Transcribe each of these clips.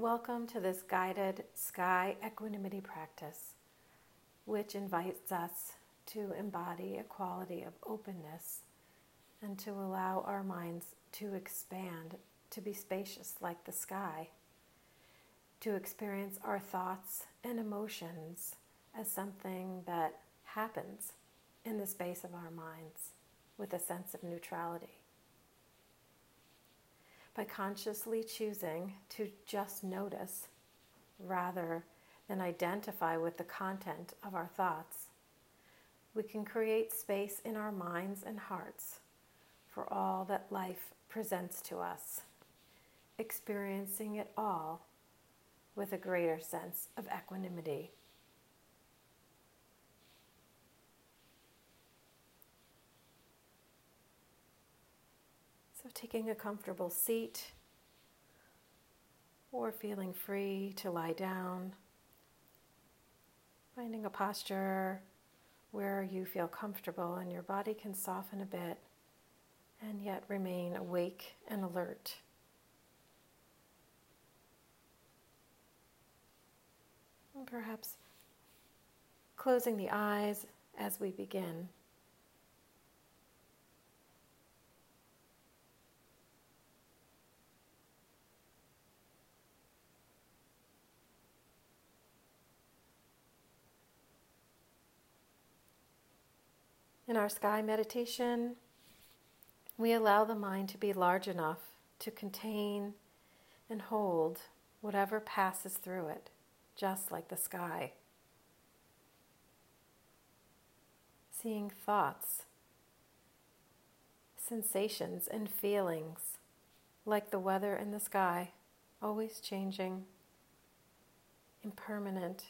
Welcome to this guided sky equanimity practice, which invites us to embody a quality of openness and to allow our minds to expand, to be spacious like the sky, to experience our thoughts and emotions as something that happens in the space of our minds with a sense of neutrality. By consciously choosing to just notice rather than identify with the content of our thoughts, we can create space in our minds and hearts for all that life presents to us, experiencing it all with a greater sense of equanimity. Taking a comfortable seat or feeling free to lie down, finding a posture where you feel comfortable and your body can soften a bit and yet remain awake and alert. Perhaps closing the eyes as we begin. In our sky meditation, we allow the mind to be large enough to contain and hold whatever passes through it, just like the sky. Seeing thoughts, sensations, and feelings like the weather in the sky, always changing, impermanent,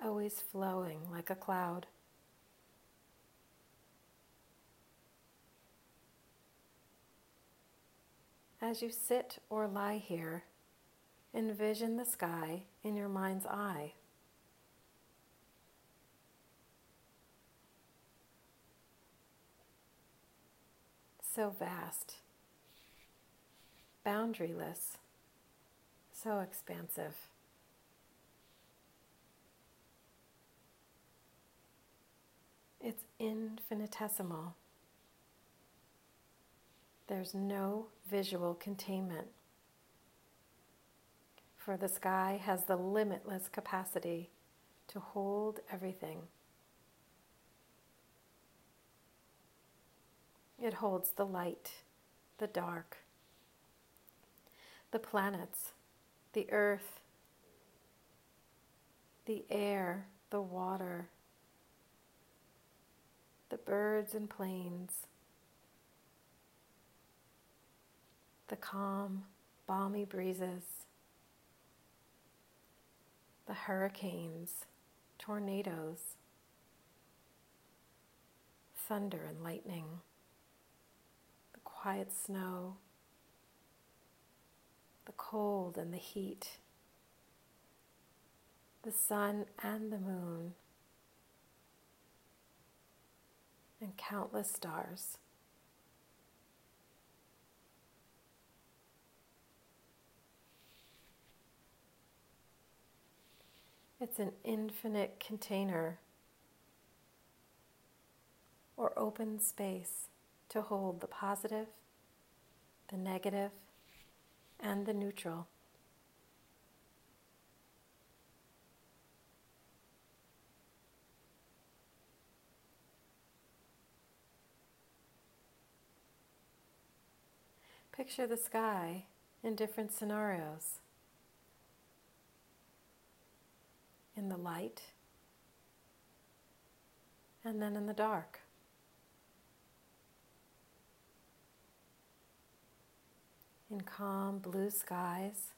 always flowing like a cloud. As you sit or lie here, envision the sky in your mind's eye. So vast, boundaryless, so expansive. It's infinitesimal. There's no visual containment. For the sky has the limitless capacity to hold everything. It holds the light, the dark, the planets, the earth, the air, the water, the birds and planes the calm, balmy breezes, the hurricanes, tornadoes, thunder and lightning, the quiet snow, the cold and the heat, the sun and the moon, and countless stars. It's an infinite container or open space to hold the positive, the negative, and the neutral. Picture the sky in different scenarios. In the light and then in the dark. In calm blue skies.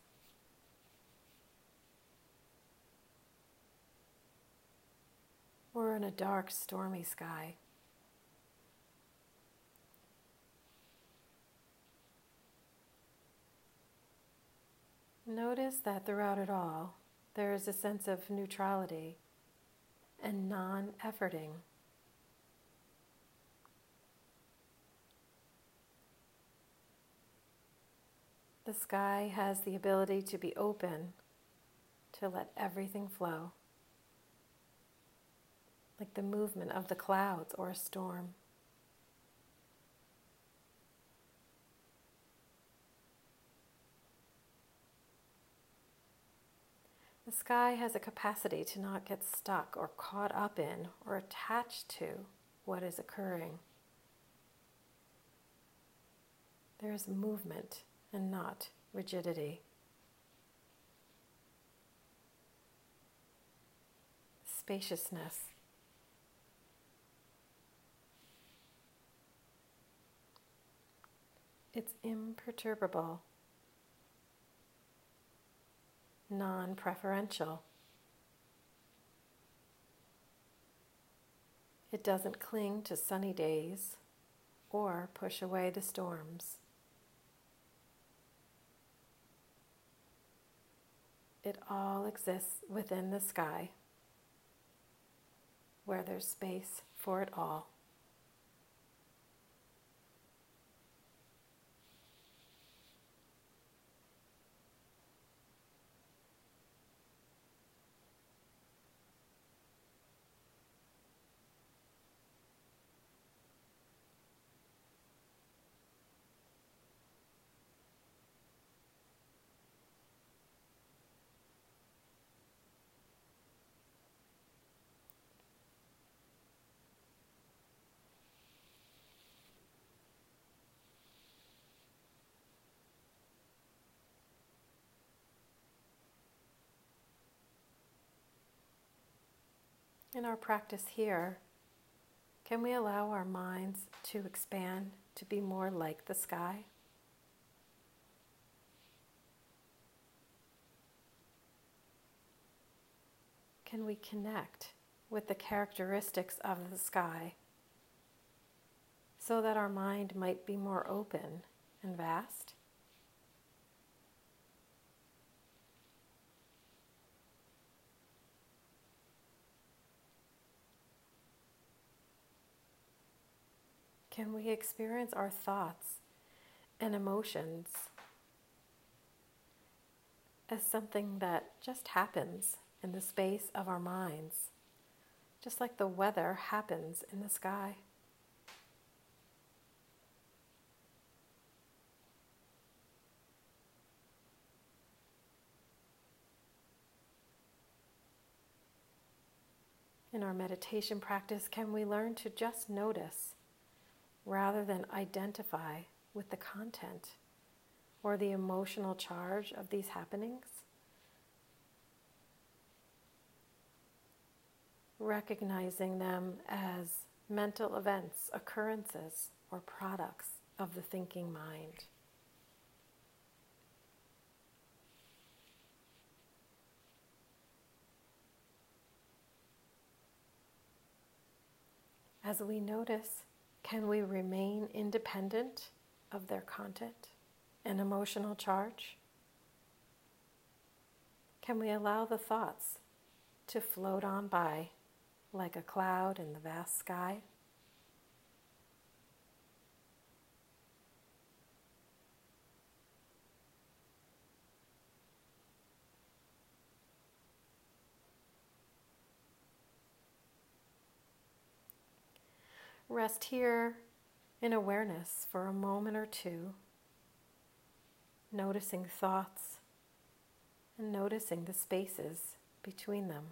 Or in a dark, stormy sky. Notice that throughout it all, there is a sense of neutrality and non efforting. The sky has the ability to be open, to let everything flow, like the movement of the clouds or a storm. Sky has a capacity to not get stuck or caught up in or attached to what is occurring. There is movement and not rigidity. Spaciousness. It's imperturbable non preferential. It doesn't cling to sunny days or push away the storms. It all exists within the sky where there's space for it all. In our practice here, can we allow our minds to expand to be more like the sky? Can we connect with the characteristics of the sky so that our mind might be more open and vast? Can we experience our thoughts and emotions as something that just happens in the space of our minds, just like the weather happens in the sky? In our meditation practice, can we learn to just notice rather than identify with the content or the emotional charge of these happenings. Recognizing them as mental events, occurrences, or products of the thinking mind. As we notice can we remain independent of their content and emotional charge? Can we allow the thoughts to float on by like a cloud in the vast sky? Rest here in awareness for a moment or two, noticing thoughts and noticing the spaces between them.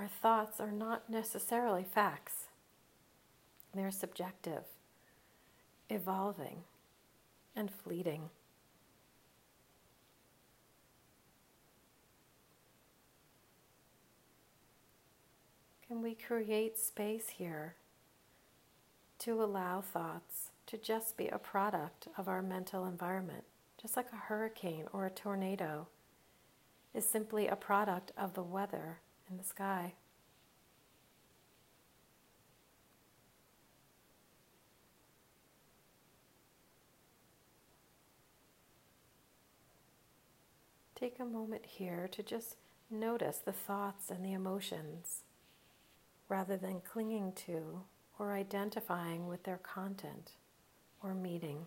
Our thoughts are not necessarily facts, they're subjective, evolving, and fleeting. Can we create space here to allow thoughts to just be a product of our mental environment, just like a hurricane or a tornado is simply a product of the weather in the sky? Take a moment here to just notice the thoughts and the emotions rather than clinging to or identifying with their content or meaning.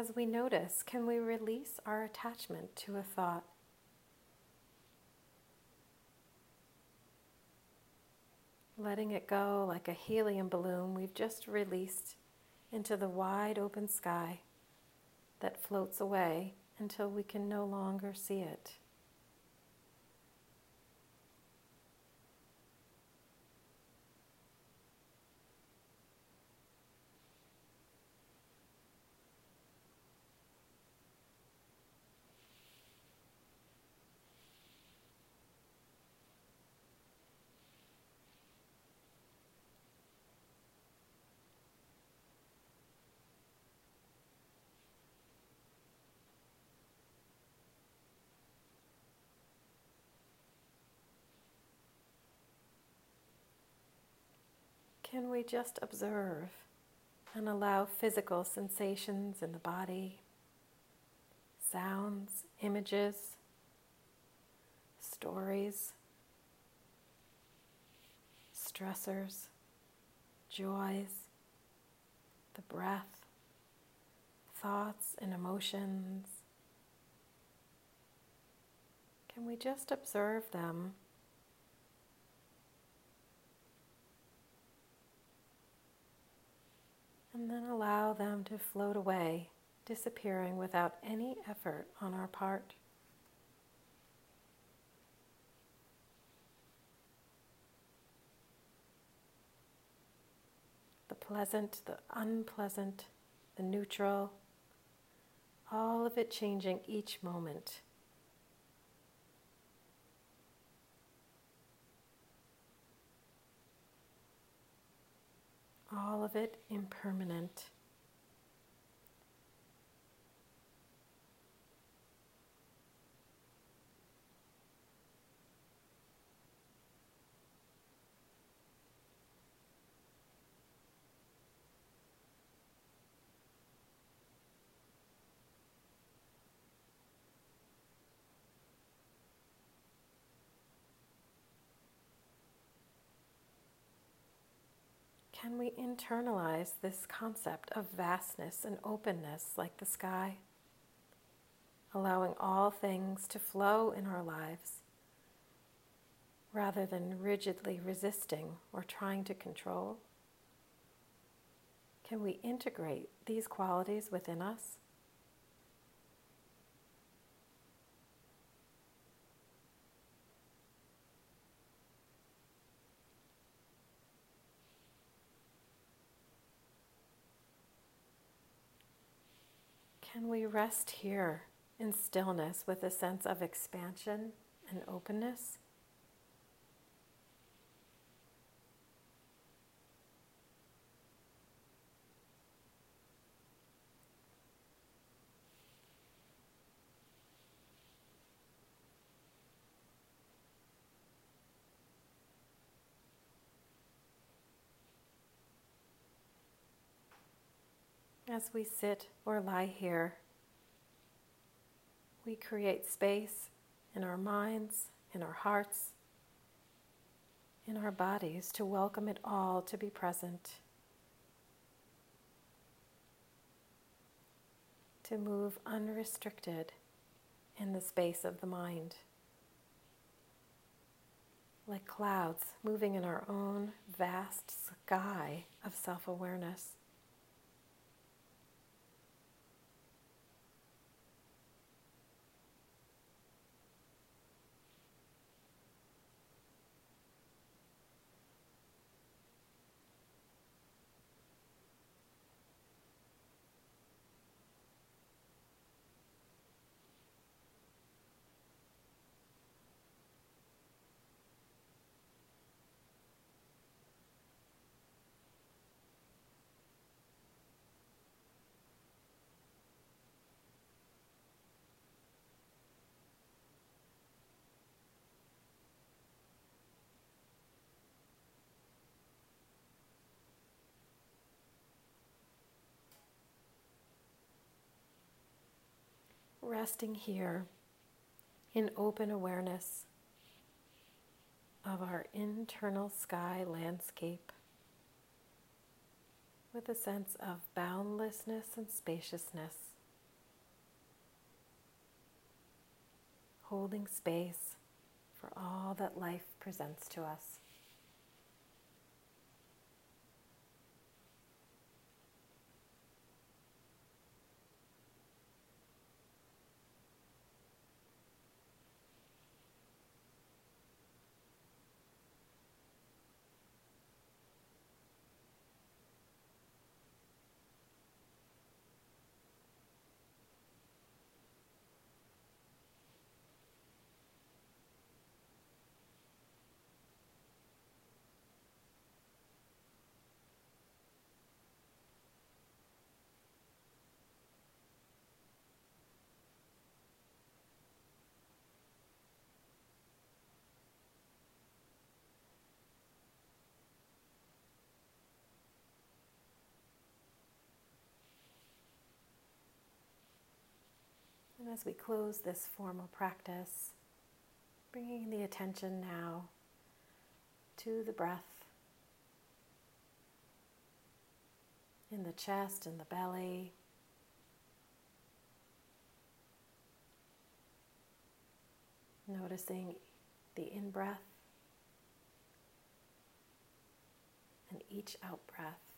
As we notice, can we release our attachment to a thought? Letting it go like a helium balloon we've just released into the wide open sky that floats away until we can no longer see it. Can we just observe and allow physical sensations in the body, sounds, images, stories, stressors, joys, the breath, thoughts and emotions? Can we just observe them? And then allow them to float away, disappearing without any effort on our part. The pleasant, the unpleasant, the neutral, all of it changing each moment. All of it impermanent. Can we internalize this concept of vastness and openness like the sky? Allowing all things to flow in our lives rather than rigidly resisting or trying to control? Can we integrate these qualities within us? Can we rest here in stillness with a sense of expansion and openness? As we sit or lie here, we create space in our minds, in our hearts, in our bodies to welcome it all to be present, to move unrestricted in the space of the mind, like clouds moving in our own vast sky of self awareness. Resting here in open awareness of our internal sky landscape with a sense of boundlessness and spaciousness, holding space for all that life presents to us. As we close this formal practice, bringing the attention now to the breath in the chest and the belly. Noticing the in breath and each out breath.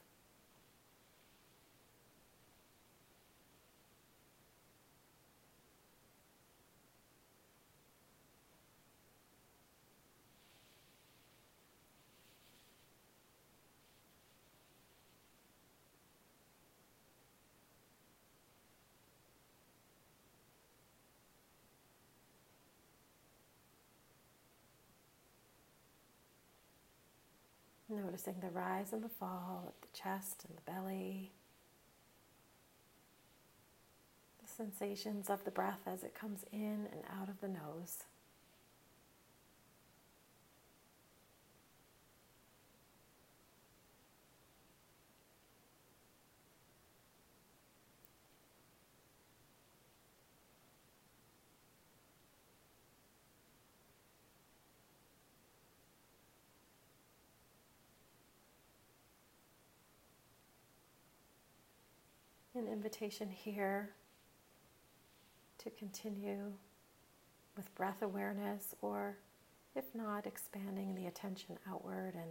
Noticing the rise and the fall of the chest and the belly. The sensations of the breath as it comes in and out of the nose. An invitation here to continue with breath awareness, or if not, expanding the attention outward and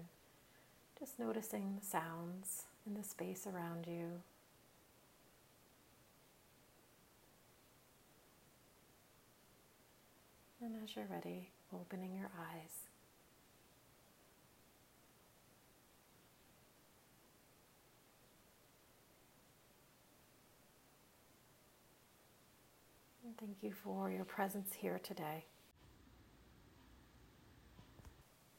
just noticing the sounds in the space around you. And as you're ready, opening your eyes. Thank you for your presence here today.